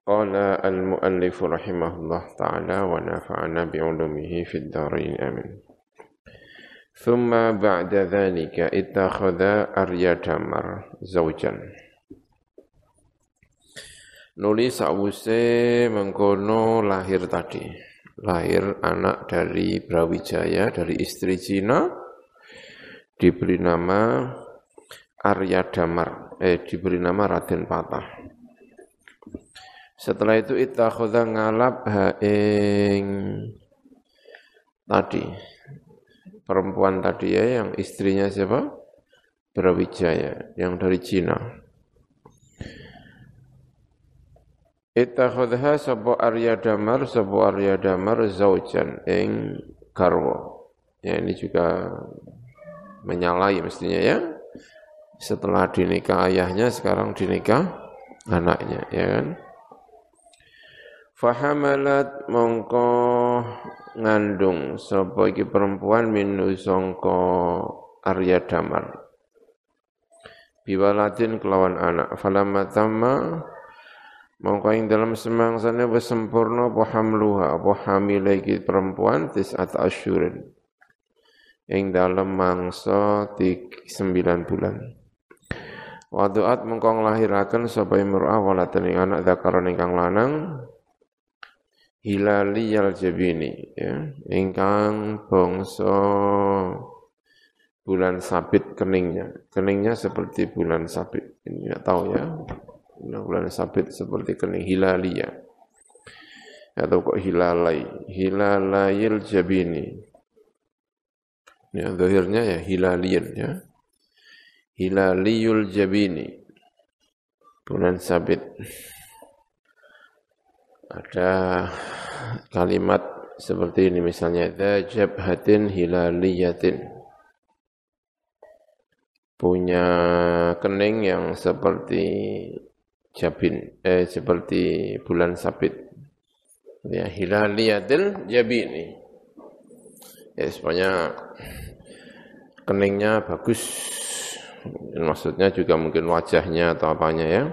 Qala al-muallif rahimahullah ta'ala wa nafa'ana bi'ulumihi fid darin amin. Thumma ba'da dhalika ittakhadha Aryadamar zawjan. Nulis sawuse mengkono lahir tadi. Lahir anak dari Brawijaya, dari istri Cina, diberi nama Arya Aryadamar, eh diberi nama Raden Patah setelah itu ittakhadha ngalap ha ing tadi perempuan tadi ya yang istrinya siapa? Brawijaya yang dari Cina. Ittakhadha sapa Arya Damar sapa Arya Damar zaujan ing garwa. Ya ini juga menyalahi mestinya ya. Setelah dinikah ayahnya sekarang dinikah anaknya ya kan. Fahamalat mongko ngandung sapa iki perempuan minu sangka Arya Damar. Biwalatin kelawan anak. Falamma tamma mongko ing dalam semangsane wis sempurna apa hamluha apa hamile iki perempuan tis'at asyurin. Ing dalam mangsa 9 bulan. Wadu'at mongko nglahiraken sapa imra'ah walatan ing anak zakaron ingkang lanang hilaliyal jabini ya. Ingkang bangsa bulan sabit keningnya. Keningnya seperti bulan sabit. Ini tidak tahu ya. Bulan sabit seperti kening hilalia atau kok hilalai. Hilalayil jabini ya zahirnya ya hilaliyin ya. Hilaliyul jabini bulan sabit ada kalimat seperti ini misalnya dha jabhatin hilaliyatin. Punya kening yang seperti jabin eh seperti bulan sabit. Ya hilaliyatil jabini. Ya semuanya keningnya bagus. Maksudnya juga mungkin wajahnya atau apanya ya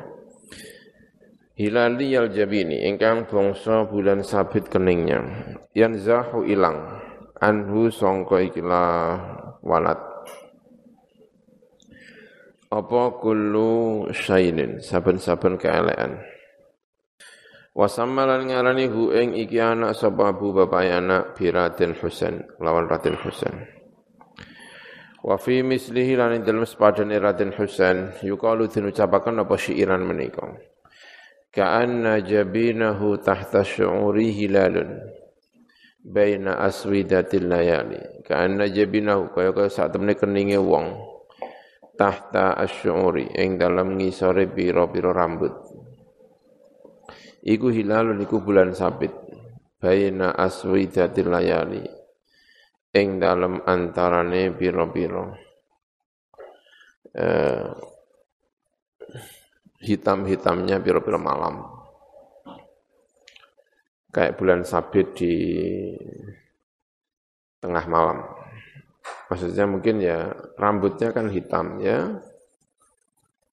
Hilali al jabini ingkang bangsa bulan sabit keningnya. Zahu ilang anhu sangka ikilah walad. Apa kullu syainin saben-saben keelekan Wasamalan ngarani hu ing iki anak sapa abu bapak anak biratin Husain lawan Raden Husain. Wa fi mislihi lan dalem sepadane Raden Husain yuqalu dinucapaken apa syairan menika ka'anna jabinahu tahta syu'uri hilalun baina aswidatil layali. Ka'anna jabinahu kaya kaya saat temne keninge wong. Tahta asy'uri ing dalam ngisore pira-pira rambut. Iku hilalun iku bulan sabit. Baina aswidatil layali ing dalam antarane pira-pira. Eh, hitam-hitamnya piro-piro malam. Kayak bulan sabit di tengah malam. Maksudnya mungkin ya rambutnya kan hitam ya.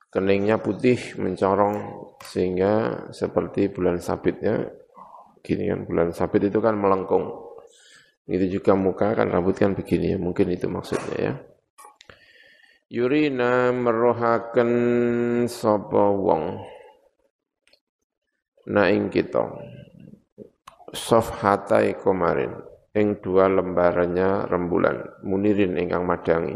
Keningnya putih mencorong sehingga seperti bulan sabit ya. Gini kan bulan sabit itu kan melengkung. Itu juga muka kan rambut kan begini ya. Mungkin itu maksudnya ya yurina merohaken sapa wong? Na ing kita. Safhatai komarin ing dua lembarannya rembulan munirin ingkang madangi.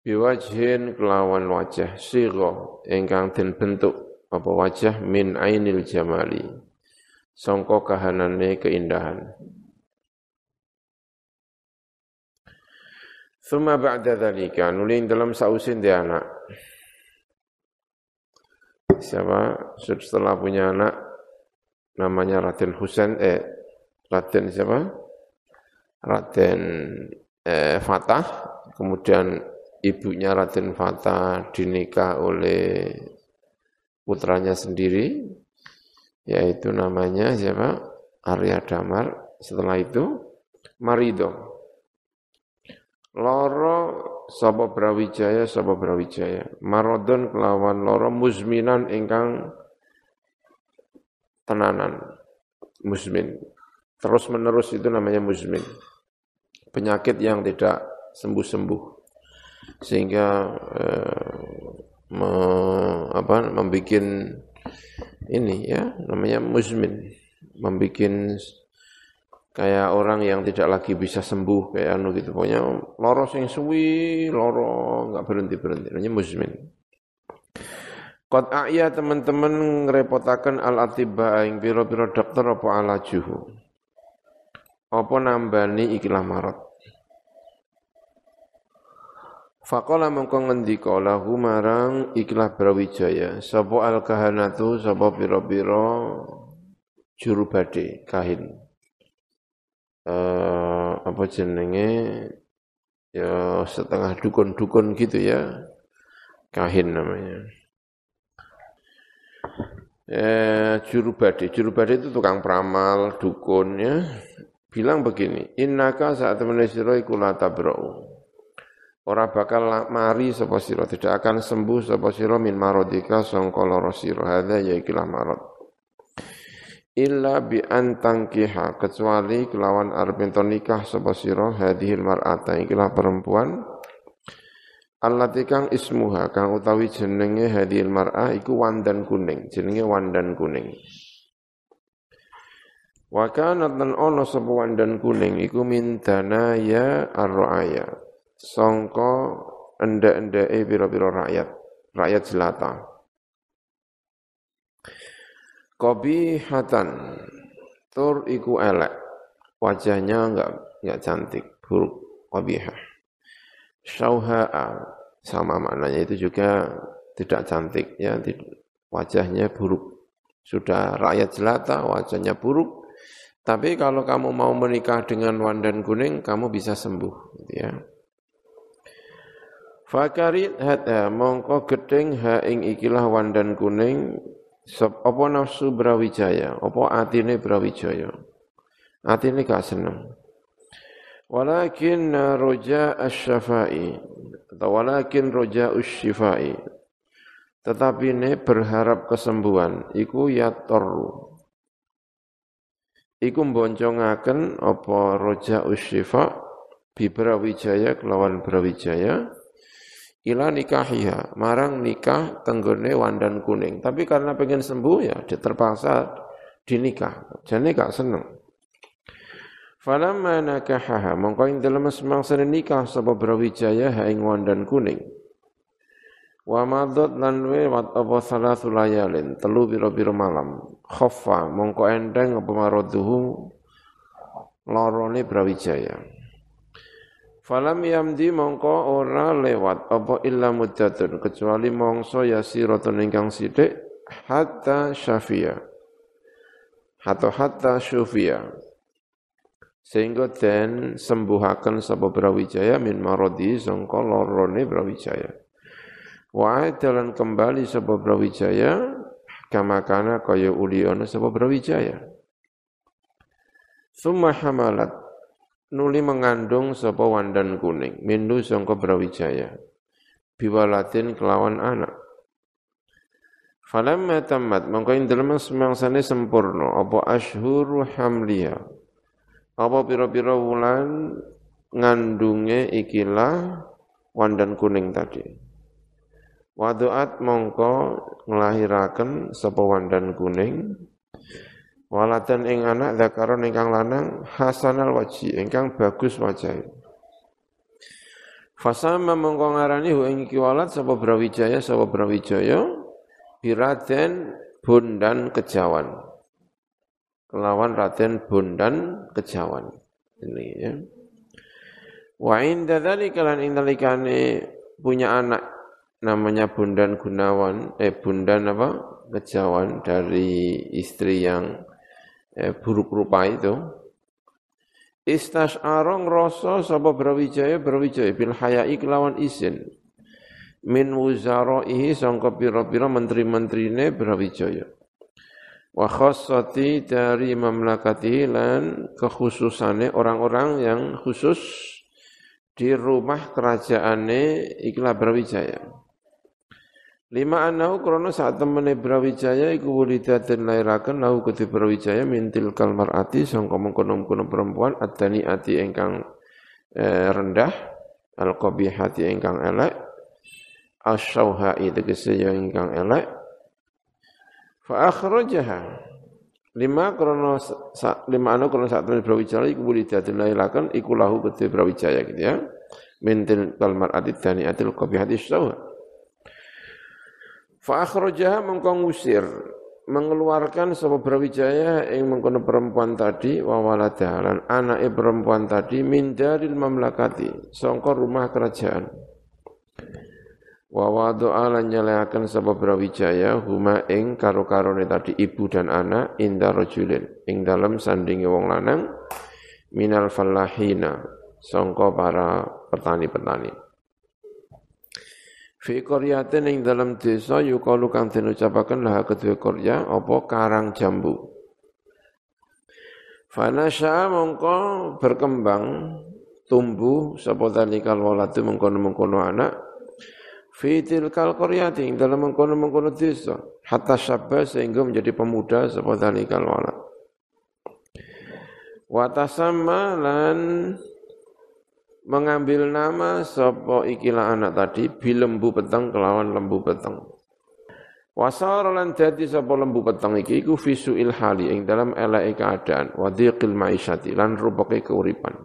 Biwajhin kelawan wajah siro ingkang den bentuk apa wajah min ainil jamali. Sangka kahanane keindahan Thumma ba'da dhalika, nuling dalam sausin dia anak. Siapa setelah punya anak, namanya Raden Husain eh Raden siapa? Raden eh, Fatah, kemudian ibunya Raden Fatah dinikah oleh putranya sendiri, yaitu namanya siapa? Arya Damar. Setelah itu Marido. Loro sapa Brawijaya sapa Brawijaya. Marodon kelawan loro muzminan ingkang tenanan. Muzmin. Terus menerus itu namanya muzmin. Penyakit yang tidak sembuh-sembuh. Sehingga eh, me, apa, membuat ini ya namanya muzmin. Membuat kayak orang yang tidak lagi bisa sembuh kayak anu gitu. Pokoknya loro sing suwi loro nggak berhenti berhenti namanya musmin. Qad a'ya teman-teman ngerepotaken al atiba ing pira-pira dokter apa alajuhu apa nambani ikilah marat? Faqala mongko ngendika lahu marang ikilah Brawijaya. Sapa al kahanatu sapa pira-pira juru badhe kahin eh, apa jenenge? Ya setengah dukun-dukun gitu ya. Kahin namanya. Eh, juru badi juru badi itu tukang peramal dukun ya. Bilang begini innaka saat iku la tabra'u. Ora bakal mari sapa sira tidak akan sembuh sapa sira min maradika sangka lara sira. Hadza ya ikilah illa bi antangkiha kecuali kelawan arep nikah sapa sira hadhil mar'ata ikilah perempuan. Allati kang ismuha kang utawi jenenge hadhil mar'a iku wandan kuning jenenge wandan kuning. Wa kanat lan ono sapa wandan kuning iku min ya ar-ra'aya sangka enda-endake pira-pira rakyat rakyat jelata hatan tur iku elek. Wajahnya enggak enggak cantik, buruk, qabihah. Syauha'a sama maknanya itu juga tidak cantik ya, wajahnya buruk. Sudah rakyat jelata, wajahnya buruk. Tapi kalau kamu mau menikah dengan wandan kuning, kamu bisa sembuh. Gitu ya. Fakarit hata mongko gedeng ha ing ikilah wandan kuning apa nafsu Brawijaya, apa atine Brawijaya. Atine gak seneng. Walakin roja asy-syafai atau walakin roja usyifai. Tetapi ini berharap kesembuhan iku ya toru. Iku mboncongaken apa roja usyifa bi Brawijaya kelawan Brawijaya ila nikahiha, marang nikah tenggone wandan kuning. Tapi karena pengen sembuh ya terpaksa dinikah. Jadi gak seneng. Falamma nakahaha, mongko ing dalem semangsa nikah sapa Brawijaya ha ing wandan kuning. Wa madot lan wat apa salasul layalin, telu pira-pira malam. Khaffa, mongko endeng apa lorone Brawijaya. Falam yamdi mongko ora lewat apa illa muddatun kecuali mongso yasiratun ingkang sithik hatta syafia. Atau hatta syufia. Sehingga den sembuhaken sapa Brawijaya min marodi sangka lorone Brawijaya. Wa dalan kembali sapa Brawijaya kama kana kaya uli ana sapa Brawijaya. Summa hamalat nuli mengandung sapa wandan kuning. Mindu sangka Brawijaya. Biwalatin kelawan anak. Falamma tamat mongko ing dalem semangsane sempurna. Apa ashuru hamliya apa pira-pira wulan ngandunge ikilah wandan kuning tadi? Waduat mongko nglahiraken sapa wandan kuning Walatan ing anak zakaron ingkang lanang hasanal waji ingkang bagus wajah. Fasama mongko ngarani hu ing iki walad sapa Brawijaya sapa Brawijaya biraden bundan kejawan. Kelawan Raden Bundan kejawan. Ini ya. Wa inda dzalika lan ing punya anak namanya Bundan Gunawan eh Bundan apa? kejawan dari istri yang eh, buruk rupa itu. Istasyara ngrasa sapa Brawijaya? Brawijaya bil hayai kelawan isin min wuzaraihi sangka pira-pira menteri-menterine Brawijaya. Wa khassati dari mamlakati lan kekhususane orang-orang yang khusus di rumah kerajaane ikhlas Brawijaya Lima anahu krono saat temene Brawijaya iku wulidaten lairaken lahu kudu Brawijaya mintil kalmar ati sangka mengkono-mengkono perempuan adani ati ingkang eh, rendah al qabihati ingkang elek asyauhai tegese yang ingkang elek. Fa akhrajaha. Lima krono lima anu krono saat temene Brawijaya iku wulidaten lairaken iku lahu kudu Brawijaya gitu ya mintil kalmar ati dani atil qabihati asyauhai Fa akhrajaha mengko ngusir mengeluarkan sapa Brawijaya yang mengkono perempuan tadi wa waladaha lan anake perempuan tadi min daril mamlakati sangka rumah kerajaan. Wa wadu'a lan nyalehaken sapa Brawijaya huma ing karo-karone tadi ibu dan anak inda rajulin ing dalam sandingi wong lanang minal fallahina sangka para petani-petani. Fi qaryatin ing dalam desa yukalu kang den ucapaken lah kedua qarya apa karang jambu. Fanasya mongko berkembang tumbuh sapa talikal waladu mengkono-mengkono anak fi tilkal qaryati ing dalam mengkono-mengkono desa hatta syabba sehingga menjadi pemuda sapa talikal walad. Wa tasamma lan mengambil nama sopo ikilah anak tadi bilembu peteng kelawan lembu peteng. Wasara lan dadi sapa lembu peteng iki iku visu ilhali ing dalam eleke keadaan wa dhiqil maisyati lan rupake keuripan.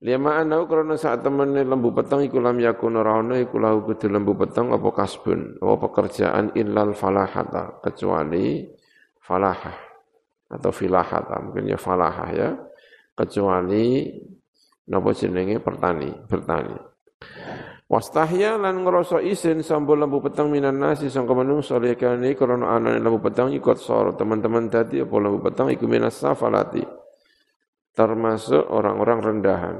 Lima anau karena saat temene lembu peteng iku lam yakun ora ono iku lahu kudu lembu peteng apa kasbun apa pekerjaan illal falahata kecuali falahah atau filahata mungkin ya falahah ya kecuali napa jenenge pertani, bertani. Wastahya lan ngrasa isin sambo lembu petang minan nasi sangka manungsa lekane krana anane lembu petang ikut sor teman-teman dadi apa lembu petang iku minas safalati termasuk orang-orang rendahan.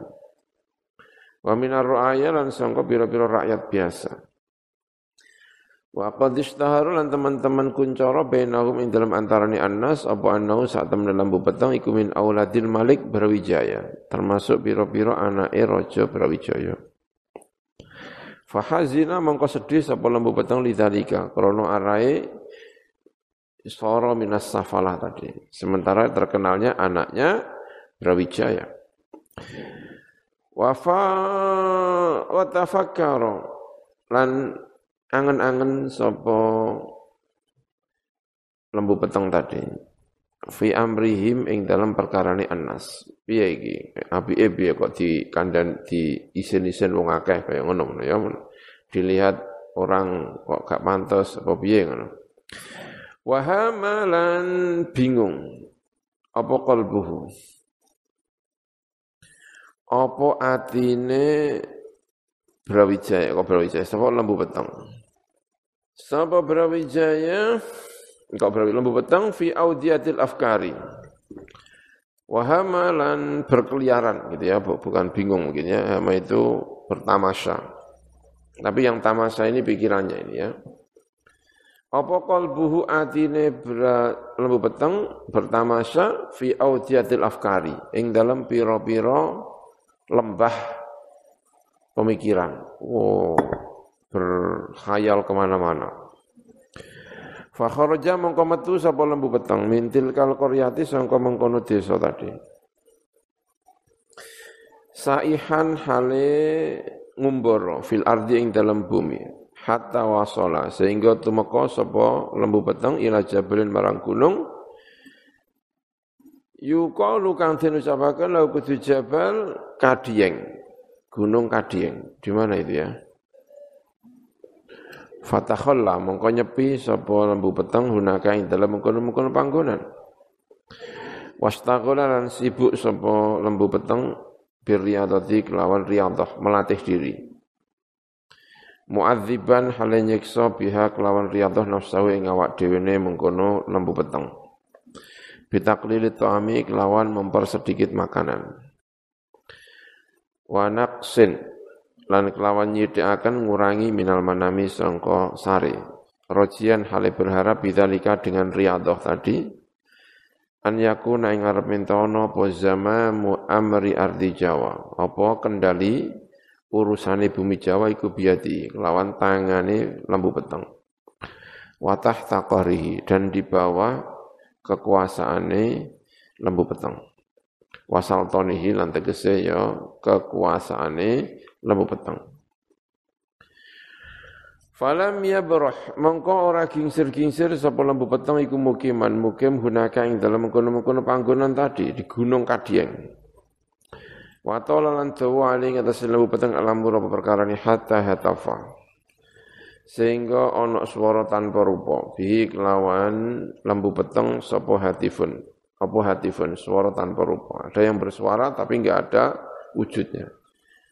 Wa minar ru'aya lan sangka pira-pira rakyat biasa. Wa qad ishtaharu lan teman-teman kuncara bainahum ing dalam antarane annas apa annahu saat temen lambu petang iku min auladil malik Brawijaya termasuk pira-pira anake raja Brawijaya. Fahazina mongko sedih sapa lambu petang lidzalika krana arae soro minas safalah tadi. Sementara terkenalnya anaknya Brawijaya. Wafa wa tafakkara lan angen-angen sapa lembu peteng tadi. Fi amrihim ing dalam perkarane annas piye iki? Apike piye kok di kandan di isin-isin wong akeh kaya ngono ya dilihat orang kok gak pantas apa piye ngono. Wahamalan bingung. Apa kalbuhu? Apa atine Brawijaya? Kok Brawijaya? Sapa lembu peteng Sapa Brawijaya engkau Brawijaya lembu petang fi audiatil afkari. Wahama lan berkeliaran gitu ya, bukan bingung mungkin ya, hama itu bertamasya. Tapi yang tamasya ini pikirannya ini ya. Apa qalbuhu atine lembu peteng bertamasya fi audiatil afkari ing dalam piro-piro lembah pemikiran. Wow, berkhayal ke mana-mana. Fakharaja mongko metu sapa lembu petang mintil kal qaryati sangka mengkono desa tadi. Saihan hale ngumboro fil ardi ing dalam bumi hatta wasala sehingga tumeka sapa lembu petang ila jabalin marang gunung yuqalu kang den ucapaken lau kudu jabal Kadieng gunung Kadieng di mana itu ya Fatakhalla mongko nyepi sapa lembu peteng hunaka ing dalem mengkono-mengkono panggonan. Wastaqala lan sibuk sapa lembu peteng birriyadati kelawan riyadhah melatih diri. Muadziban hale nyiksa biha kelawan riyadhah nafsahu ing awak dhewe mengkono lembu peteng. Bitaklili ta'ami kelawan mempersedikit makanan. Wa naqsin lan kelawan akan ngurangi minal manami sangka sari. Rojian hale berharap bidzalika dengan riadoh tadi. An yakuna ing arep mintono apa mu amri ardi Jawa. Apa kendali urusane bumi Jawa iku biati lawan tangane lembu peteng. Watah taqarihi dan di bawah kekuasaane lembu peteng wasal tonihi lan tegese ya kekuasaane lembu peteng Falam yabrah mongko ora kingsir-kingsir sapa lembu peteng iku mukiman mukim hunaka ing dalam mengkono-mengkono panggonan tadi di Gunung Kadieng. Wa ta'ala lan dawa ali atas lembu peteng alam apa perkara ni hatta hatafa. Sehingga ana swara tanpa rupa bihi kelawan lembu peteng sapa hatifun. Apa hatifun suara tanpa rupa. Ada yang bersuara tapi enggak ada wujudnya.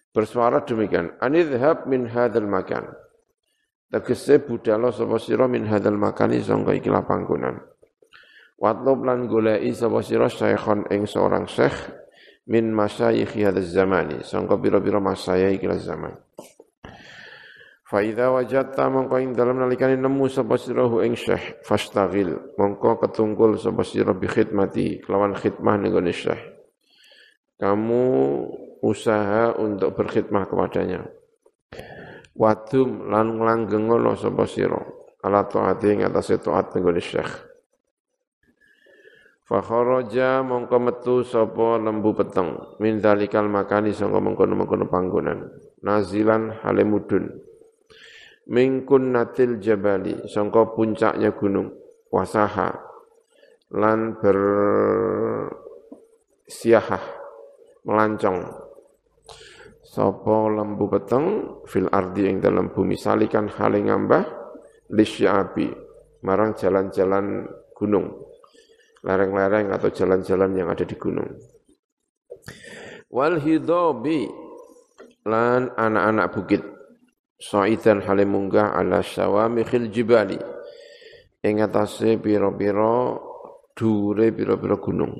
Bersuara demikian, anidhab min hadzal makan Tegese budalo sapa sira min hadzal makani sangka iki panggonan. Watlub lan goleki sapa sira syekhon ing seorang syekh min masyayikh hadzal zamani sangka pira-pira masyayikh zaman. Fa idza wajadta mongko ing dalem nalikane nemu sapa sira ing syekh fastaghil mongko ketungkul sapa sira bi khidmati kelawan khidmah ning syekh. Kamu usaha untuk berkhidmah kepadanya. Wadum lan nglanggeng ngono sapa sira ala taati ing atase taat nggone Syekh. Fa kharaja mongko metu sapa lembu peteng min zalikal makani sangka mengkono-mengkono panggonan nazilan hale mudun mingkun natil jabali sangka puncaknya gunung wasaha lan ber siahah melancong. Sopo lembu peteng fil ardi yang dalam bumi salikan hale ngambah lisyabi marang jalan-jalan gunung lereng-lereng atau jalan-jalan yang ada di gunung. Wal hidobi lan anak-anak bukit Sa'idan hale munggah ala syawamikhil jibali. Ing pira-pira dure pira-pira gunung.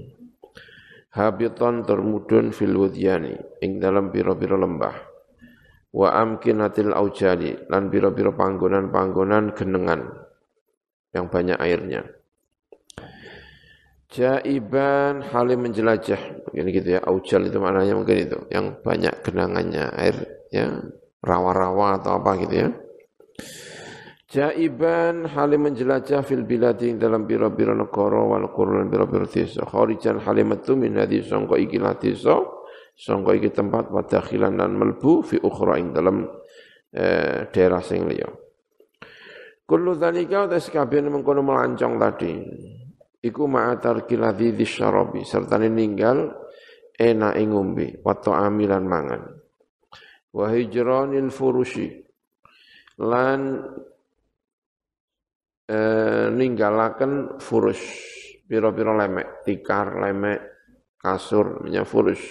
Habiton termudun fil wudyani ing dalam pira-pira lembah. Wa amkinatil aujali lan pira-pira panggonan-panggonan genengan yang banyak airnya. Jaiban halim menjelajah. Mungkin gitu ya aujal itu maknanya mungkin itu. Yang banyak genangannya air ya rawa-rawa atau apa gitu ya Jaiban halim menjelajah fil biladi dalam biro-biro negara wal qurun biro-biro desa. Kharijan halim metu min hadi sangka iki desa, sangka iki tempat wa dakhilan lan melbu fi ukhra ing dalam eh, daerah sing liya. Kullu dzalika wa kabeh mengkono melancong tadi. Iku ma'atar kiladi disyarabi serta ninggal enak ing ngombe wa ta'amilan mangan. Wa hijranil furushi lan eh, ninggalaken furus piro-piro lemek, tikar, lemek, kasur, minyak furus.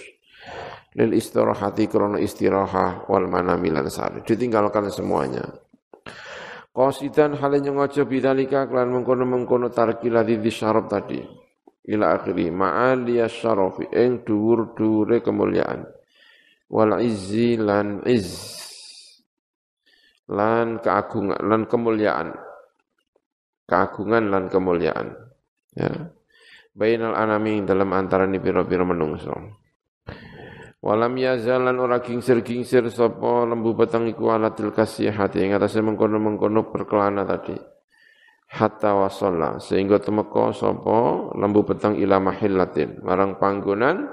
Lil istirahati krono istirahah wal manamilan sari. Ditinggalkan semuanya. Qasidan halnya ngojo bidalika klan mengkono-mengkono tarkila di syarab tadi. Ila akhiri ma'aliya syarafi ing dhuwur-dhuwure kemuliaan. Wal izzi lan iz lan keagungan lan kemuliaan keagungan lan kemuliaan. Ya. Bainal anami dalam antara ni pira-pira menungso. Walam yazalan ora gingsir-gingsir sapa lembu petang iku alatil kasihati ing atase mengkono-mengkono perkelana tadi. Hatta wasalla sehingga temeka sapa lembu petang ila mahillatin marang panggonan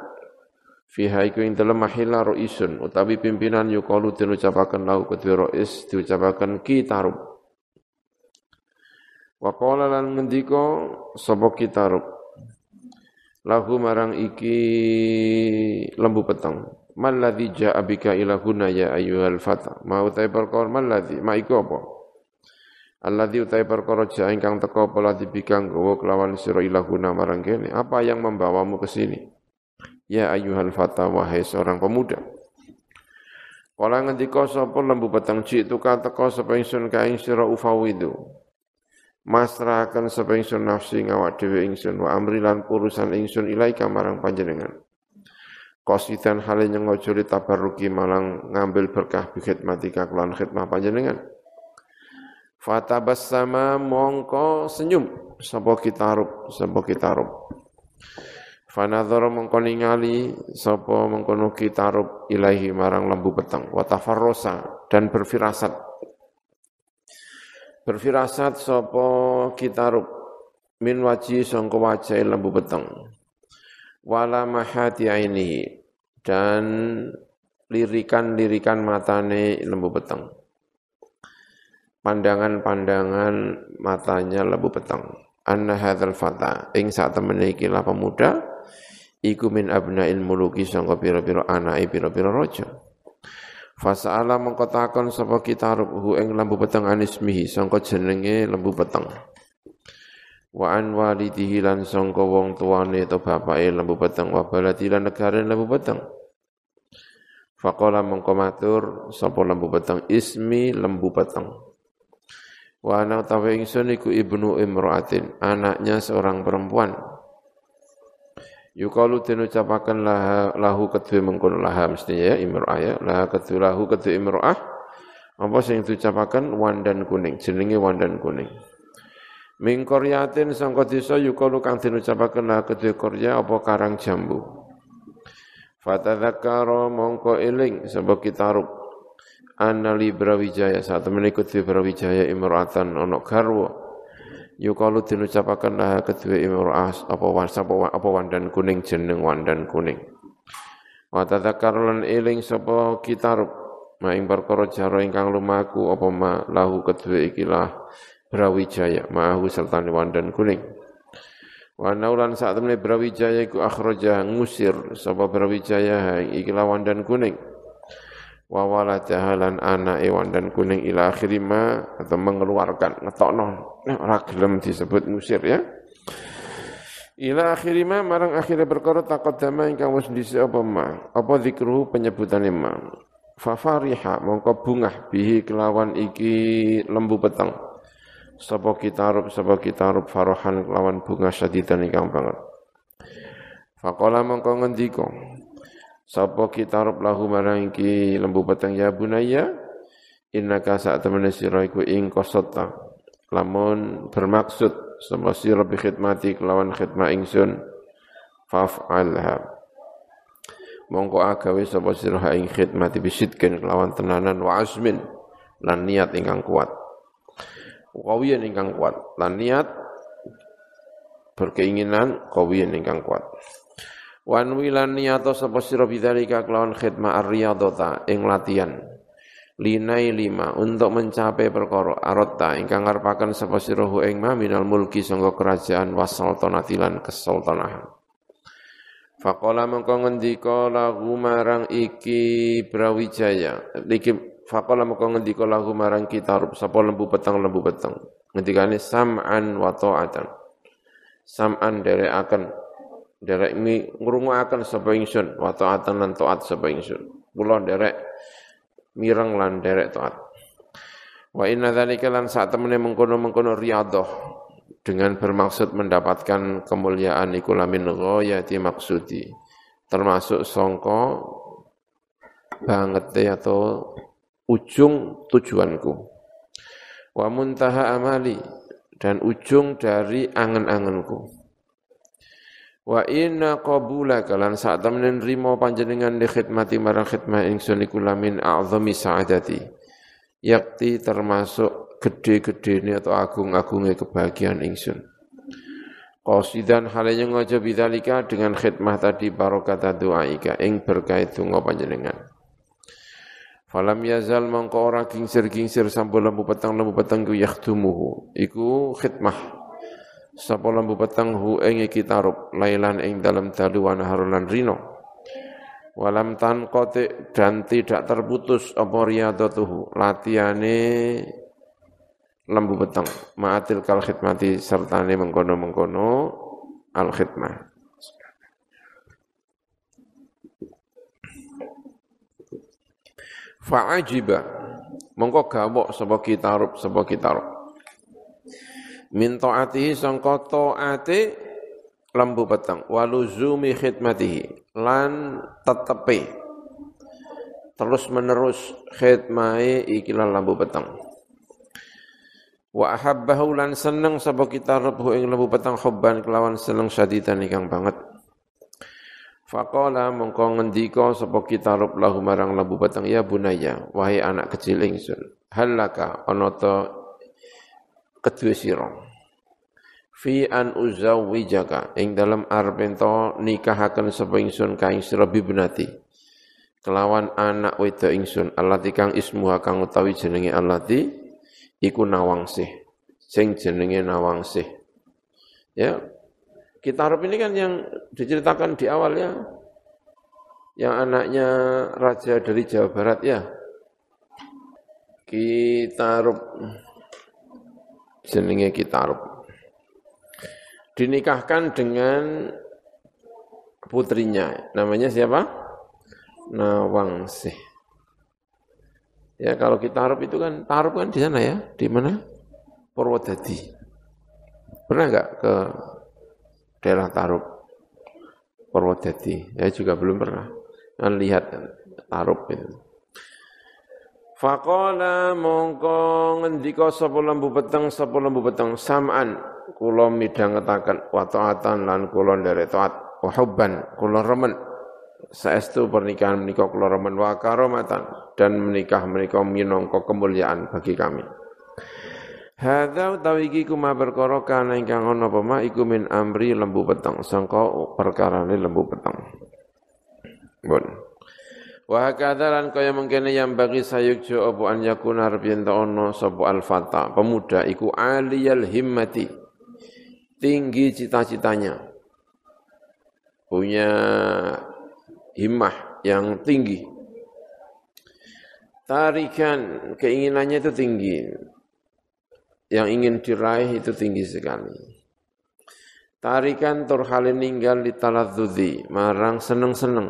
fiha iku ing dalem mahilla ruisun utawi pimpinan yukalu den ucapaken lau kedua rois diucapaken kitarub Wa qala lan ngendika sapa kitarub lahu marang iki lembu peteng. Mal ladzi jaa bika ila huna ya ayyuhal fata? Ma utai perkara mal ladzi ma iku apa? Alladzi utai perkara jaa ingkang teka apa ladzi bika kelawan sira ila huna marang kene. Apa yang membawamu ke sini ya ayyuhal fata wahai seorang pemuda. Kala ngendika sapa lembu peteng cik tu ka teka sapa ingsun ka ing sira ufawidu. Masrahaken sapa ingsun nafsi ngawak dhewe ingsun wa amrilan urusan ingsun ilaika marang panjenengan. Qasidan hale nyengojo li tabarruki malang ngambil berkah bi khidmatika kelan khidmah panjenengan. Fatabassama mongko senyum. Sapa kitarub sapa kitarub Fanadhara mongko ningali sapa mengkono kitarub ilahi marang lembu peteng wa tafarrosa dan berfirasat Berfirasat sapa kitarub min waji sangka wajah lembu peteng. Wala mahati ainihi dan lirikan-lirikan matane lembu peteng. Pandangan-pandangan matanya lembu peteng. Anna hadzal fata ing sak temene pemuda iku min abnail muluki sangka pira-pira anake pira-pira raja. Fasa'ala mengkotakon sapa kita hu ing lembu peteng anismihi sangka jenenge lembu peteng. Wa an walidihi lan sangka wong tuane to bapake lembu peteng wa baladi lan negare lembu peteng. Faqala mengko matur sapa lembu peteng ismi lembu peteng. Wa ana utawi ingsun iku ibnu imraatin, anaknya seorang perempuan. Yukalu den ucapaken laha, lahu kedue mengkono laha mestinya ya imro'ah ya. Laha kedue lahu kedue imro'ah. Apa sing diucapaken wandan kuning, jenenge wandan kuning. Min koryatin sangka desa yukalu kang den ucapaken laha kedue korya apa karang jambu. Fatadzakara mongko eling sebab kitarub anna li brawijaya saat temene kudu brawijaya imro'atan ana garwa Yukalu dinucapaken lah kedua imro'ah apa wan sapa apa wandan kuning jeneng wandan kuning. Wa tadzakar lan eling sapa kitarub ma ing perkara jaro ingkang lumaku apa ma lahu kedua ikilah Brawijaya ma'ahu sertane wandan kuning. Wa naulan saat temene Brawijaya iku akhraja ngusir sapa Brawijaya ikilah wandan kuning wa waladahalan anak ewan dan kuning ila akhirima atau mengeluarkan ngetokno. Nah, ora gelem disebut ngusir ya. Ila akhirima marang akhirnya perkara taqaddama ingkang wis dhisik apa ma? Apa zikruhu penyebutane ma? Fa fariha mongko bungah bihi kelawan iki lembu peteng sapa kitarub sapa kitarub farohan kelawan bunga syadidan ingkang banget. Faqala mongko ngendika Sapa kita rob lahu marang iki lembu peteng ya bunaya. Innaka saat temene sira iku ing kosota lamun bermaksud sapa sira bi khidmati kelawan khidmah ingsun faf'alha mongko agawe sapa sira ing khidmati bisidken kelawan tenanan wa azmin lan niat ingkang kuat. Kawiyan ingkang kuat lan niat berkeinginan kawiyan ingkang kuat Wan wilan niyato sapa sira bidzalika kelawan khidmah ar-riyadhata ing latihan. Linai lima untuk mencapai perkara arotta ingkang ngarepaken sapa sira ing ma minal mulki sangga kerajaan wasultanatilan kesultanahan. Faqala mengko ngendika lahu marang iki Brawijaya. Iki faqala mengko ngendika lahu marang kitarub sapa lembu peteng lembu peteng. Ngendikane sam'an wa ta'atan. Sam'an derekaken derek mi ngrungokaken sapa ingsun wa taatan lan taat sapa ingsun. Kula derek mireng lan derek taat. Wa inna dzalika lan sak temene mengkono-mengkono riyadhah dengan bermaksud mendapatkan kemuliaan iku lamin ghayati maksudi termasuk songko banget atau ujung tujuanku. Wa muntaha amali dan ujung dari angen-angenku Wa inna qabula kalan saat temenin rimo panjenengan di khidmati marang khidmah ingsun iku lamin a'zami sa'adati. Yakti termasuk gede-gede ini atau agung-agungnya kebahagiaan ingsun. Qasidan halanya ngojo bidalika dengan khidmah tadi barokata doaika ing berkait tungo panjenengan. Falam yazal mongko ora gingsir-gingsir sampun lembu petang lembu petang ku yakhtumuhu. Iku khidmah sapa lembu peteng hu ing iki tarub lailan ing dalam dalu wa naharulan rino walam tan kote dan tidak terputus apa riyadatuhu latihane lembu peteng ma'atil kal khidmati sertane mengkono-mengkono al khidmah. Fa'ajiba mongko gawok sapa kitarub sapa kitarub min taatihi sangka taate lembu peteng waluzumi khidmatihi lan tetepe terus menerus khidmai ikilah lembu peteng wa ahabbahu lan seneng sapa kita rebuh ing lembu peteng hubban kelawan seneng syadidan ingkang banget. Faqala mongko ngendika sapa kita rub lahu marang lembu peteng ya bunaya wahai anak kecil ingsun halaka ana ta kedue fi an uzawwijaka. Ing dalam arpento nikahaken sapa ingsun ka ing sira bibnati. Kelawan anak wedok ingsun. Allati kang ismuha kang utawi jenenge allati iku nawangsih. Sing jenenge nawangsih. Ya. Kitarub ini kan yang diceritakan di awal ya, yang anaknya raja dari Jawa Barat ya. Kitarub, jenenge Kitarub. Dinikahkan dengan putrinya, namanya siapa? Nawangsih. Ya kalau kita Arab itu kan Tarub kan di sana ya, di mana? Purwodadi. Pernah enggak ke daerah Tarub, Purwodadi. Saya juga belum pernah. Kan lihat Tarub itu. Faqala mongko ngendika sapa lembu peteng sapa lembu peteng sam'an kula midhangetaken wa ta'atan lan kula nderek taat wa hubban kula remen saestu pernikahan menika kula remen wa karomatan dan menikah menika minangka kemuliaan bagi kami. Hadza utawi iki kuma perkara kana ingkang ana apa mak iku min amri lembu peteng sangka perkarane lembu peteng. Bon. Wa kadzalan kaya mengkene yang bagi sayukjo apa an yakuna arbiyen ono sapa al fata pemuda iku aliyal himmati tinggi cita-citanya punya himmah yang tinggi tarikan keinginannya itu tinggi yang ingin diraih itu tinggi sekali. Tarikan turhalin ninggal di taladzudhi, marang seneng-seneng.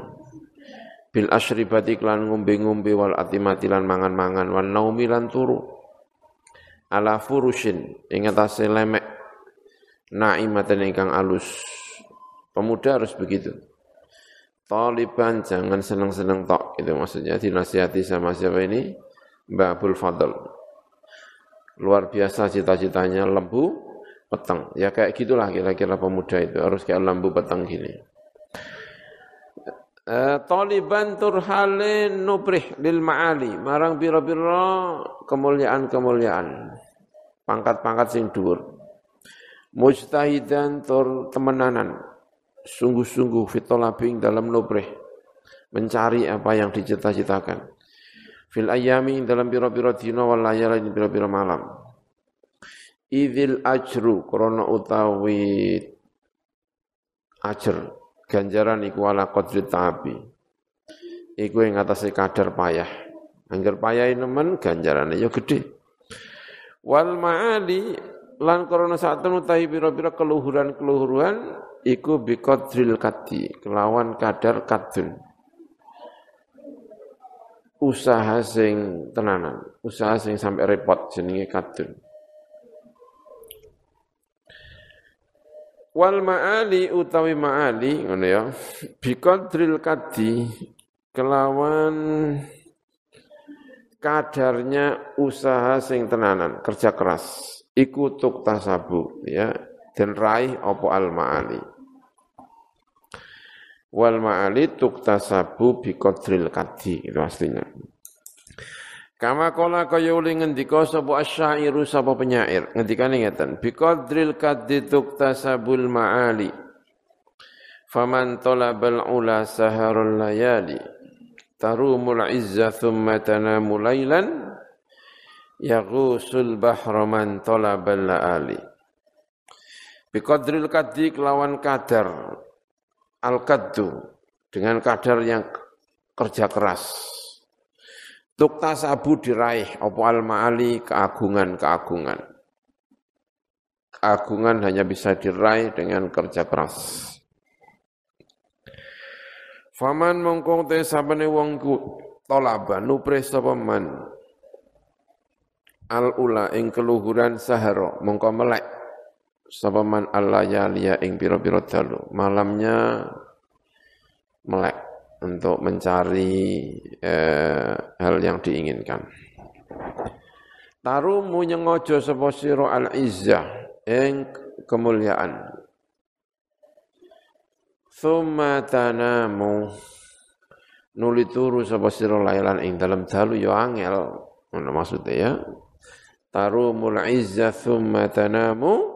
Bil asyribati klan ngumbi-ngumbi wal atimati lan mangan-mangan, wal naumi turu. Ala furushin, ingatase lemek. Naimatan ingkang alus. Pemuda harus begitu. Taliban jangan seneng-seneng tok, itu maksudnya dinasihati sama siapa ini? Mbak Abdul Fadl luar biasa cita-citanya lembu petang. Ya kayak gitulah kira-kira pemuda itu harus kayak lembu petang gini. Uh, Taliban turhale nubrih lil ma'ali marang biro-biro kemuliaan-kemuliaan pangkat-pangkat sing dhuwur mujtahidan tur temenanan sungguh-sungguh fitolabing dalam nubrih mencari apa yang dicita-citakan fil ayami dalam biro-biro dino wal layalin biro-biro malam. Idil ajru krono utawi ajr ganjaran iku ala qadri ta'abi. Iku yang atasnya kadar payah. Angger payah nemen ganjarannya ya gede. Wal ma'ali lan korona saat utahi biro-biro keluhuran-keluhuran iku biqadril kati kelawan kadar kadun usaha sing tenanan, usaha sing sampai repot jenenge kadun. Wal ma'ali utawi ma'ali ngono ya. Biqadril kadi kelawan kadarnya usaha sing tenanan, kerja keras. Iku tuk tasabu ya. Dan raih opo al ma'ali wal ma'ali tuktasabu bi qadril kadi itu aslinya. Kama kola kaya uli ngendika sapa asyairu sapa penyair. Ngendikane ngeten bi qadril kadi tuktasabul ma'ali. Faman talabal ula saharul layali tarumul izza thumma tanamu laylan yaghusul bahra man talabal laali bi qadril kadi kelawan kadar al-kaddu dengan kadar yang kerja keras. Tukta sabu diraih opo al-ma'ali keagungan-keagungan. Keagungan hanya bisa diraih dengan kerja keras. Faman mongkong te sabane wong ku tolaba nupre sapa man al ula ing keluhuran sahara mongko melek. Sapa man allayaliya ing pira-pira dalu. Malamnya melek untuk mencari eh, hal yang diinginkan. Tarumu nyengojo sapa sira al izzah ing kemuliaan. Thumma tanamu nuli turu sapa sira lailan ing dalam dalu yo angel. Ngono maksudnya ya tarumul izzah thumma tanamu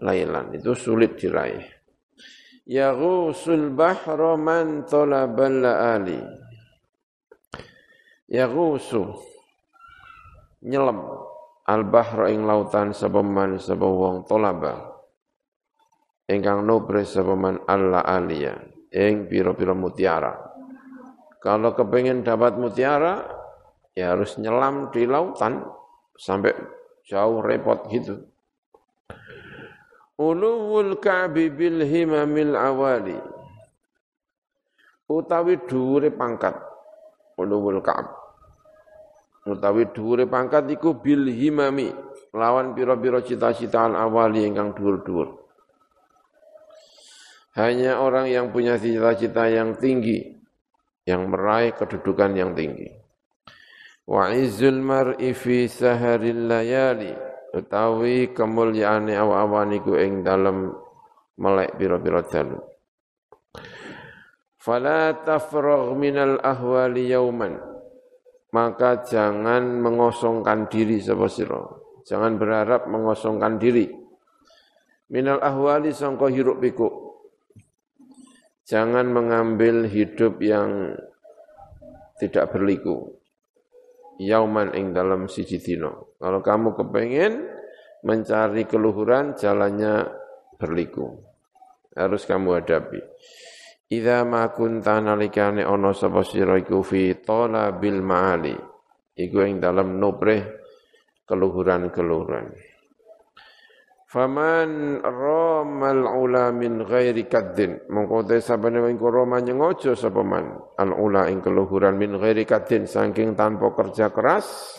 lailan itu sulit diraih. Yaghusul bahra man talabal laali. Yaghusu nyelam al bahra ing lautan sapa man sapa wong talaba. Ingkang nobre sapa man alla alia ing pira-pira mutiara. Kalau kepengen dapat mutiara ya harus nyelam di lautan sampai jauh repot gitu. Uluwul ka'bi bil himamil awali. Utawi dhuwure pangkat. Uluwul ka'b. Utawi dhuwure pangkat iku bil himami. Lawan pira-pira cita-citaan awali ingkang dhuwur-dhuwur. Hanya orang yang punya cita-cita yang tinggi yang meraih kedudukan yang tinggi. Wa izzul mar'i fi saharil layali. Utawi kemuliaane awa-awan iku ing dalem melek pira-pira dalu fala tafragh minal ahwali yauman. Maka jangan mengosongkan diri sapa sira. Jangan berharap mengosongkan diri. Minal ahwali sangka hiruk pikuk. Jangan mengambil hidup yang tidak berliku yauman ing dalam siji dino. Kalau kamu kepengen mencari keluhuran, jalannya berliku. Harus kamu hadapi. Idza ma kunta nalikane ana sapa sira iku fi talabil ma'ali. Iku ing dalam nubreh keluhuran-keluhuran. Faman ramal ula min ghairi kaddin. Mongko te sabane roma nyengojo sapa man al ula ing keluhuran min ghairi kaddin saking tanpa kerja keras.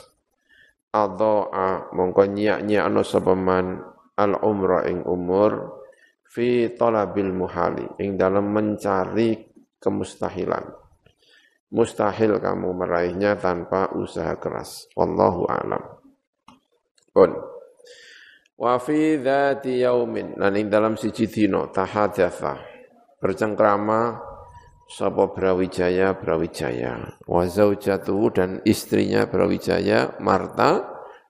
Adha'a mongko nyiak-nyiakno sapa man al umra ing umur fi talabil muhali ing dalam mencari kemustahilan. Mustahil kamu meraihnya tanpa usaha keras. Wallahu a'lam. Pun. Wa fi dzati yaumin. Lan ing dalam siji dina tahadatsa bercengkrama sapa Brawijaya Brawijaya. Wa zaujatuhu dan istrinya Brawijaya Marta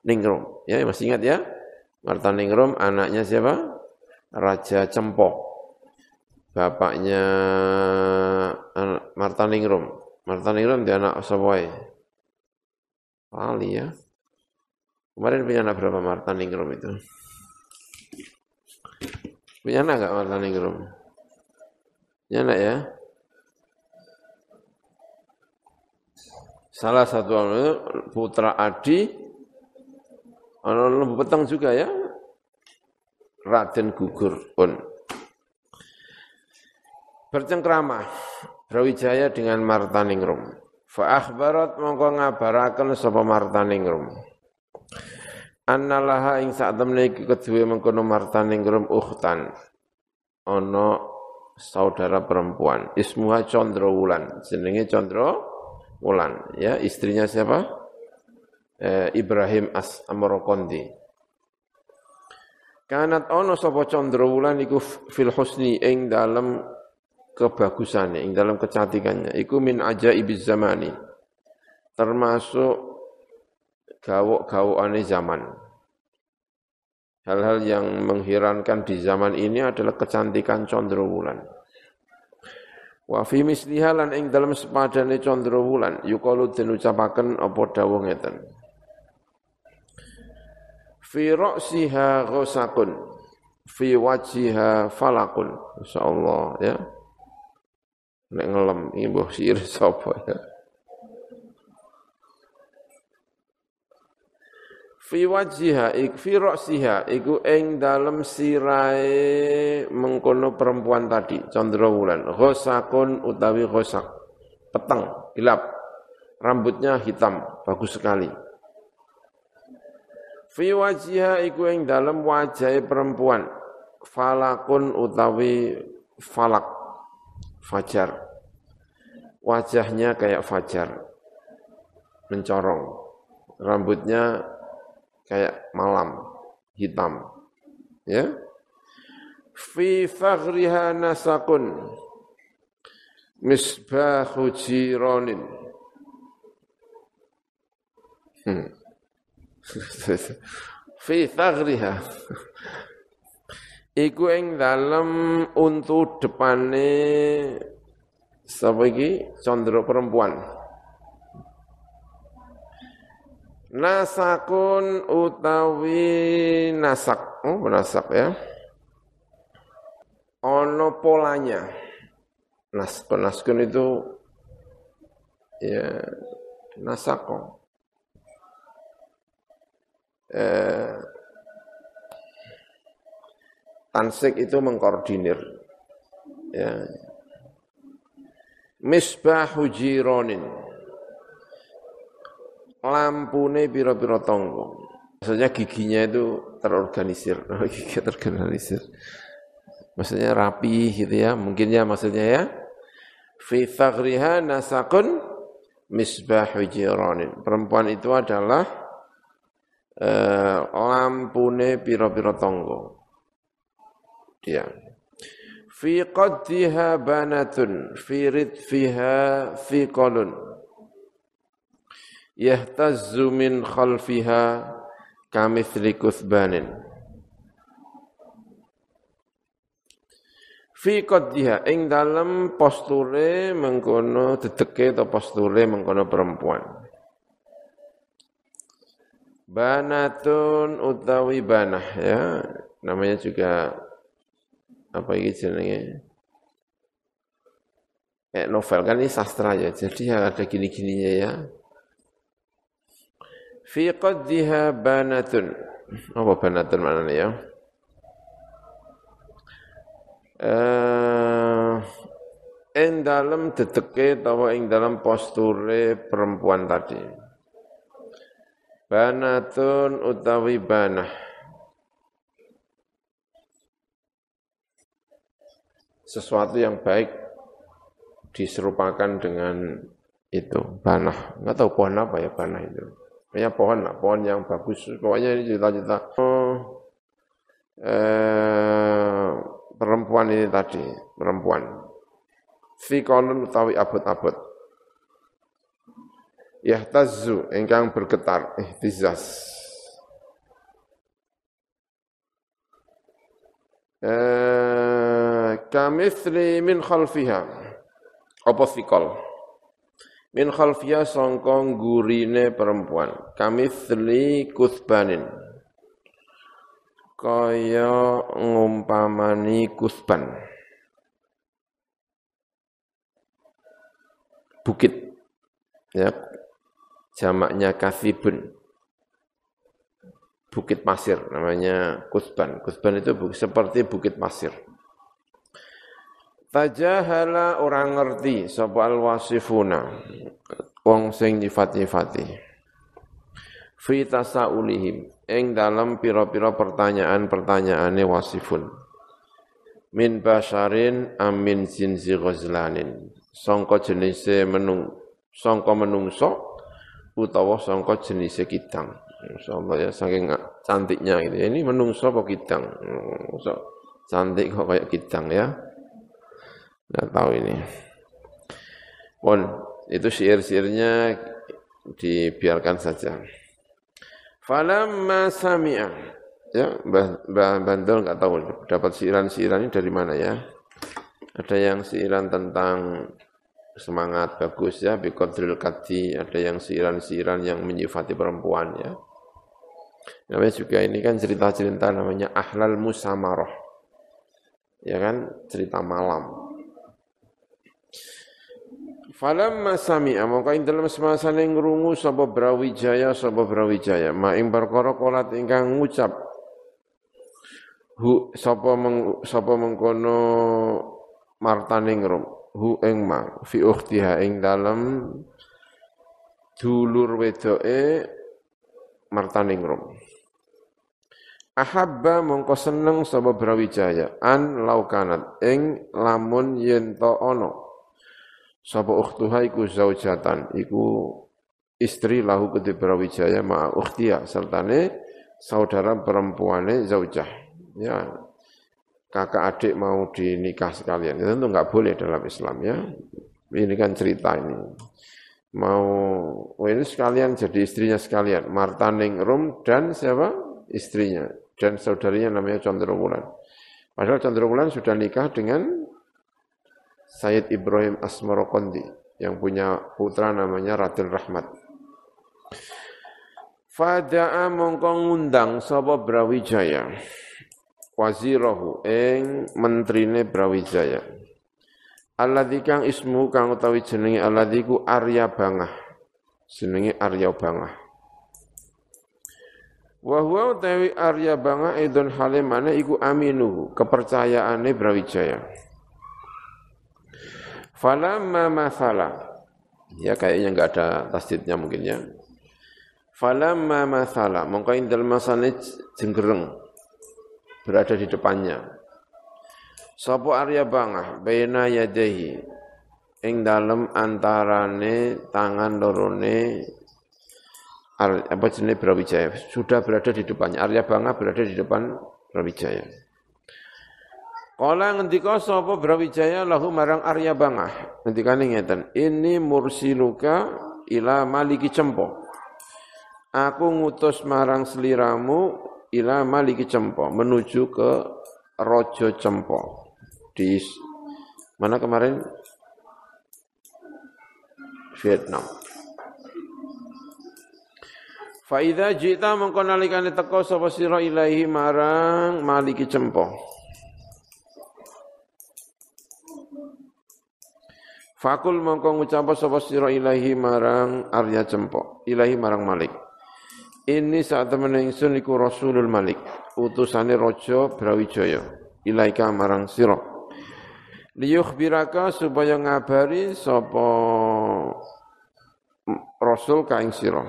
Ningrum. Ya masih ingat ya? Marta Ningrum anaknya siapa? Raja Cempok bapaknya Marta Ningrum. Marta Ningrum dia anak sapa Wali ya. Kemarin punya anak berapa Marta Ningrum itu? Punya anak gak Marta Ningrum? Punya anak ya? Salah satu itu putra Adi, lembu petang juga ya, Raden Gugur pun. Bercengkrama, Brawijaya dengan Marta Ningrum. Fa akhbarat mongko ngabaraken sapa Marta Ningrum. Annalaha ing sak temne iki kedue mengkono martaning rum ukhtan. Ana saudara perempuan, ismuha Condro Wulan, jenenge Condro Wulan, ya istrinya siapa? Eh, Ibrahim As Amrokondi. Kanat ono sapa Condro Wulan iku fil husni ing dalem kebagusane, ing dalam kecantikannya. Iku min ajaibiz zamani. Termasuk gawok-gawokane zaman. Hal-hal yang mengherankan di zaman ini adalah kecantikan wulan. Wa fi misliha lan ing dalem sepadane wulan yuqalu den ucapaken apa dawuh ngeten. Fi ra'siha ghusakun fi wajhiha falakun. Insyaallah ya. Nek ngelem iki mbah sir sapa ya. Fi wajhiha ik fi ra'siha iku ing dalem sirahe mengkono perempuan tadi Chandra Wulan. Ghosakun utawi ghosak. Peteng gelap rambutnya hitam bagus sekali. Fi wajhiha iku ing dalem wajahe perempuan. Falakun utawi falak. Fajar. Wajahnya kayak fajar. Mencorong. Rambutnya kayak malam hitam ya. Fi faghriha nasakun misbahu jironin hmm. fi faghriha. Iku ing dalem untu depane sapa iki? Condro perempuan nasakun utawi nasak oh nasak ya ono polanya. Nas penaskun itu ya nasako. Eh, tansik itu mengkoordinir. Ya. Misbahu jironin. Lampune biro-biro tonggo. Maksudnya giginya itu terorganisir. Gigi terorganisir maksudnya rapi gitu ya, mungkin ya maksudnya ya. Fi thagriha nasakun misbahu jiranin. Perempuan itu adalah uh, lampune piro-piro tonggo. Dia. Fi qaddiha banatun, fi ridfiha fi qalun. Yahtazzu min khalfiha kamithli kuthbanin. fi qaddiha ing dalem posture mengkono dedeke atau posture mengkono perempuan. Banatun utawi banah ya. Namanya juga apa ini jenenge? Kayak novel kan ini sastra ya. Jadi ada gini-gininya ya fi qaddiha banatun apa banatun mana ya eh ing dalam dedeke utawa ing dalam posture perempuan tadi. Banatun utawi banah. Sesuatu yang baik diserupakan dengan itu banah. Enggak tahu pohon apa ya banah itu. Kayaknya pohon lah, pohon yang bagus. Pokoknya ini cerita-cerita. Oh, eh, perempuan ini tadi, perempuan. Fikolun utawi abot-abot. Yahtazu, engkang bergetar, ihtizaz. Eh, kamithli min khalfiha. Apa fikol? Min khalfiha songkong gurine perempuan. Kamithli kuthbanin kaya ngumpamani kusban. Bukit. Ya. Jamaknya kasibun. Bukit pasir namanya kusban. Kusban itu seperti bukit pasir. Tajahala orang ngerti sapa wasifuna wong sing nyifat-nyifati. Fi tasaulihim ing dalam pira-pira pertanyaan-pertanyaane wasifun. Min basarin amin zinzi ghazlanin. Sangka jenise menung sangka menungso utawa sangka jenise kidang. Insyaallah ya saking cantiknya gitu. Ini menungso apa kidang? So, cantik kok kayak kidang ya Enggak tahu ini pun itu syair-syairnya dibiarkan saja Falamma sami'a. Ya, Mbah, Mbah Bandel nggak tahu dapat siiran-siiran ini dari mana ya. Ada yang siiran tentang semangat bagus ya, biqadril kati, ada yang siiran-siiran yang menyifati perempuan ya. Namanya juga ini kan cerita-cerita namanya ahlal musamaroh. Ya kan, cerita malam. Falamma sami'a maka ing dalem semasane ngrungu sapa Brawijaya sapa Brawijaya. Ma ing perkara kolat ingkang ngucap hu sapa meng, sapa mengkono martaning rum hu ing ma fi ukhtiha ing dalem dulur wedoke martaning rum Ahabba mongko seneng sapa Brawijaya an laukanat ing lamun yen ono sapa ukhtuha iku zaujatan. Iku istri lahu kedhi Brawijaya ma ukhtiya sertane saudara perempuane zaujah. Ya. Kakak adik mau dinikah sekalian. Itu tentu nggak boleh dalam Islam ya. Ini kan cerita ini. Mau oh ini sekalian jadi istrinya sekalian. Marta Ningrum dan siapa? Istrinya. Dan saudarinya namanya Condrowulan padahal Condrowulan sudah nikah dengan Sayyid Ibrahim Asmarokondi yang punya putra namanya Raden Rahmat Fada'a mongko ngundang sapa Brawijaya wazirahu ing mentrine Brawijaya Alladzi kang ismu kang utawi jenenge alladzi ku Arya Bangah. Jenenge Arya Bangah. Wa huwa utawi Arya Bangah idun halimane iku aminuhu, kepercayaane Brawijaya. Falamma masala. Ya kayaknya enggak ada tasdidnya mungkin ya. Falamma masala, mongko indal masane jenggereng berada di depannya. Sopo Arya Bangah baina yadehi ing dalem antarane tangan lorone apa jenis Brawijaya sudah berada di depannya Arya Bangah berada di depan Brawijaya. Kala ngendika sapa Brawijaya lahu marang Arya Bangah ngendikane ngeten ini mursiluka ila maliki cempo Aku ngutus marang seliramu ila maliki cempo menuju ke Rojo Cempo di mana kemarin Vietnam. Faida jita mengkonalikane teko sapa sira ilahi marang maliki cempo. Fakul mongko ngucap sapa sira ilahi marang Arya Cempo, ilahi marang Malik. Ini saat temen ingsun iku Rasulul Malik, utusane raja Brawijaya, ilaika marang sira liyukhbiraka supaya ngabari sapa Rasul kaing sira.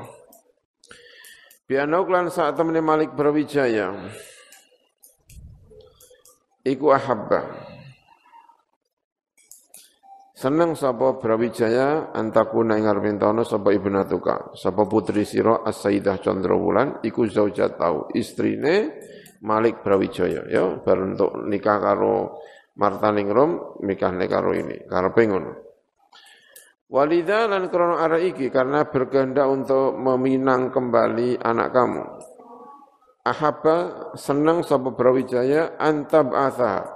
Biana lan saat temene Malik Brawijaya iku ahabba. Seneng sapa Brawijaya antakuna ing armentono sapa ibnatuka, sapa putri sira As-Sayyidah Chandrawulan iku zaujat tau, istrine Malik Brawijaya ya bar untuk nikah karo Marta Ningrum nikahne karo ini, karo pengun. Walidha lan krono arah iki karena berkehendak untuk meminang kembali anak kamu. Ahaba seneng sapa Brawijaya antab asa.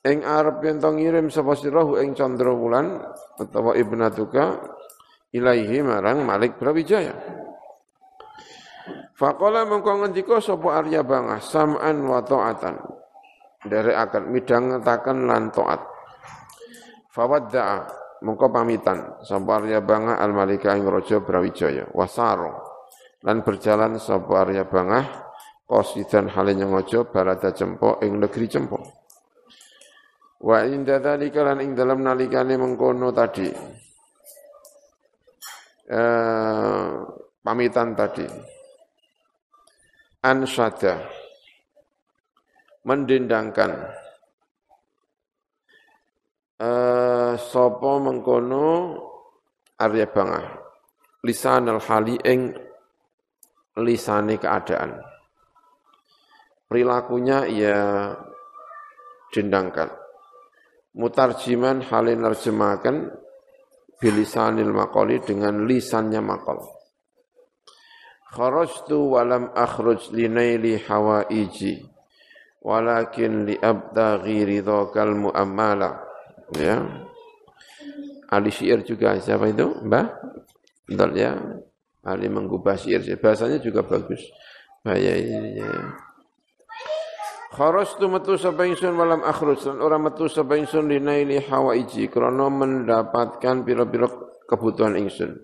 Ing arep yen ngirim sapa sirahu ing Candra Wulan utawa ibnatuka ilaihi marang Malik Brawijaya. Faqala mengko ngendika sapa Arya Bangah sam'an wa ta'atan dari akan midang ngetakan lan taat. Fawadda'a mengko pamitan sapa Arya Bangah al Malika ing raja Brawijaya wasaro lan berjalan sapa Arya Bangah qasidan hale nyengojo balada cempo ing negeri cempo. Wa inda dzalika lan ing dalam nalikane mengkono tadi. Eh, pamitan tadi. Ansada mendendangkan. Uh, sapa mengkono Arya Bangah. Lisan al-hali ing lisane keadaan. Perilakunya ia dendangkan mutarjiman halin nerjemahkan bilisanil makoli dengan lisannya makol kharajtu walam akhruj linaili hawaiji walakin li abdaghi ridhakal muammala. Ya. Ahli syair juga siapa itu? Mbah? Betul ya. Ahli menggubah syair bahasanya juga bagus. Bahaya ini ya Kharastu metu sapa ingsun walam akhruj lan ora metu sapa ingsun linaili hawaiji krana mendapatkan pira-pira kebutuhan ingsun.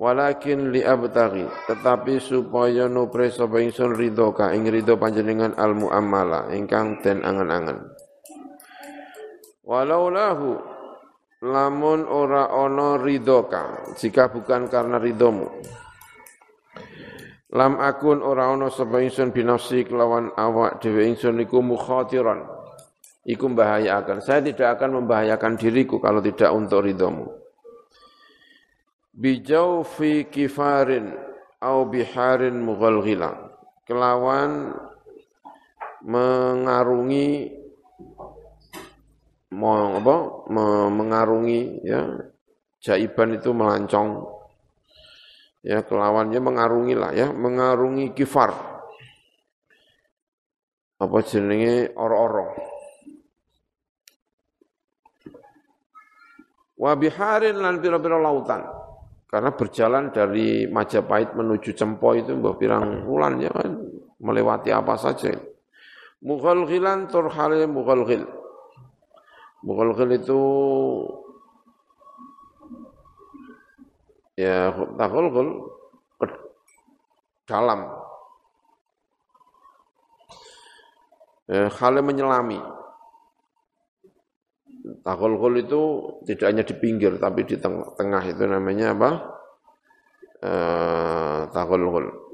Walakin li abtaghi tetapi supaya nupre sapa ingsun ridho ka ing ridho panjenengan al muamala ingkang den angan-angan. Walau lahu lamun ora ana ridho ka jika bukan karena ridhomu Lam akun ora ana sapa ingsun binafsi kelawan awak dhewe ingsun iku mukhatiran. Iku membahayakan. Saya tidak akan membahayakan diriku kalau tidak untuk ridhamu. Bijau fi kifarin au biharin mughalghila. Kelawan mengarungi mau apa mengarungi ya jaiban itu melancong ya kelawannya mengarungi lah ya mengarungi kifar. Apa jenenge? Oro-oro. Wa biharin lan pira-pira lautan. Karena berjalan dari Majapahit menuju Cempo itu mbah pirang wulan ya kan melewati apa saja. Mughalghilan turhale mughalghil. Mughalghil itu ya takulkul ke dalam. Eh, hal menyelami. Takulkul itu tidak hanya di pinggir tapi di tengah, tengah itu namanya apa? Eh, takulkul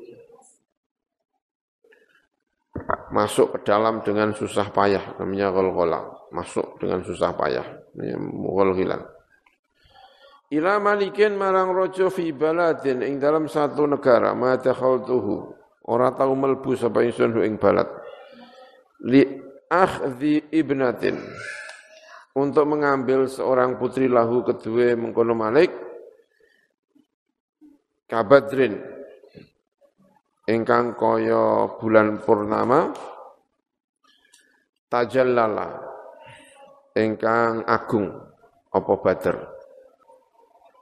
masuk ke dalam dengan susah payah namanya kolkola masuk dengan susah payah namanya mughalghilan Ila malikin marang rojo fi baladin ing dalam satu negara. Ma takhaltuhu ora tau melbu sapa ingsun ing balad li akhdhi ibnatin. Untuk mengambil seorang putri lahu kedua mengkono malik. Kabadrin. Ingkang kaya bulan purnama. Tajallala. Ingkang agung. Apa badr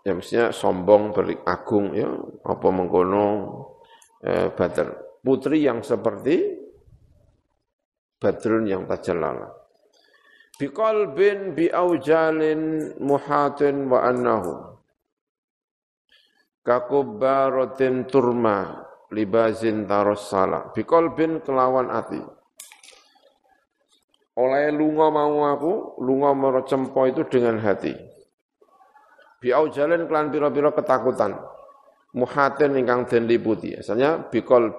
ya mestinya sombong berik agung ya. Apa mengkono eh, badr putri yang seperti badrun yang tajallala biqalbin biaujalin muhatin wa annahu. Kakubbaratin turma libazin tarossala biqalbin kelawan ati. Oleh lunga mau aku lunga maro cempo itu dengan hati Biau jalan kelan piro-piro ketakutan. Muhatin ingkang den liputi. Asalnya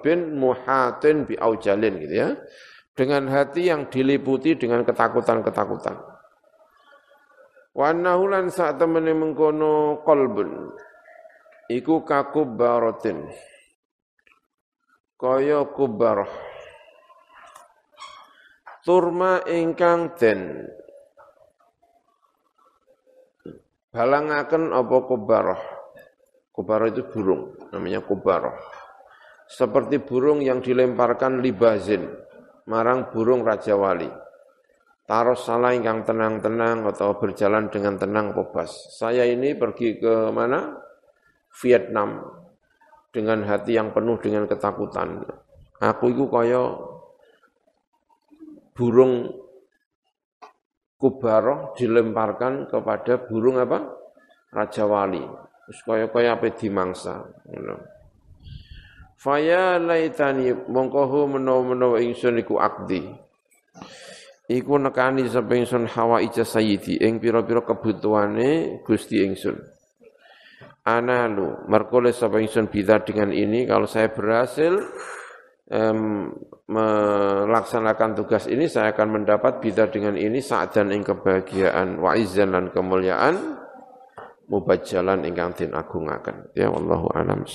bin muhatin biau jalan gitu ya. Dengan hati yang diliputi dengan ketakutan-ketakutan. Wa nahulan saat temene mengkono kolbun. Iku kakubbarotin. Kaya kubarah. Turma ingkang den balangaken apa kubaroh. Kubaroh itu burung, namanya kubaroh. Seperti burung yang dilemparkan libazin, marang burung Raja Wali. Taruh salah yang tenang-tenang atau berjalan dengan tenang bebas. Saya ini pergi ke mana? Vietnam dengan hati yang penuh dengan ketakutan. Aku itu kaya burung kubaroh dilemparkan kepada burung apa? Raja Wali. Terus kaya-kaya apa dimangsa. Faya laitani mongkohu menawa-menawa ingsun iku akdi. Iku nekani sapa ingsun hawa ija sayyidi ing pira-pira kebutuhane Gusti ingsun. Analu merkole sapa ingsun bida dengan ini kalau saya berhasil um, melaksanakan tugas ini saya akan mendapat bidar dengan ini saat dan ing kebahagiaan wa izzan dan kemuliaan mubajjalan ingkang din agungaken ya wallahu alam